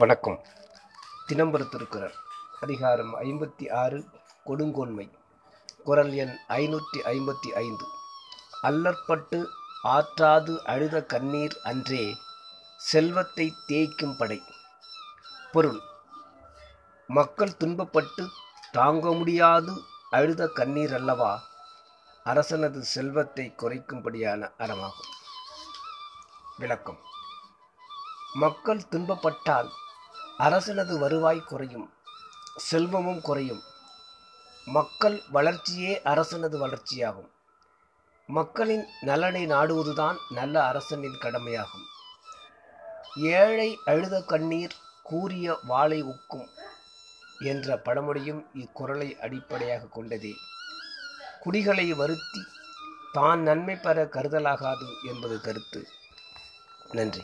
வணக்கம். தினம்பர திருக்குறள் அதிகாரம் ஐம்பத்தி ஆறு கொடுங்கோன்மை. குரல் எண் ஐநூற்றி ஐம்பத்தி ஐந்து. அல்லற்பட்டு ஆற்றாது அழுத கண்ணீர் அன்றே செல்வத்தை தேய்க்கும் படை. பொருள். மக்கள் துன்பப்பட்டு தாங்க முடியாது அழுத கண்ணீர் அல்லவா? அரசனது செல்வத்தை குறைக்கும்படியான அறமாகும். விளக்கம். மக்கள் துன்பப்பட்டால் அரசனது வருவாய் குறையும் செல்வமும் குறையும். மக்கள் வளர்ச்சியே அரசனது வளர்ச்சியாகும். மக்களின் நலனை நாடுவதுதான் நல்ல அரசனின் கடமையாகும். ஏழை அழுத கண்ணீர் கூறிய வாளை உக்கும் என்ற பழமொழியும் இக்குறளை அடிப்படையாக கொண்டதே. குடிகளை வருத்தி தான் நன்மை பெற கருதலாகாது என்பது கருத்து. நன்றி.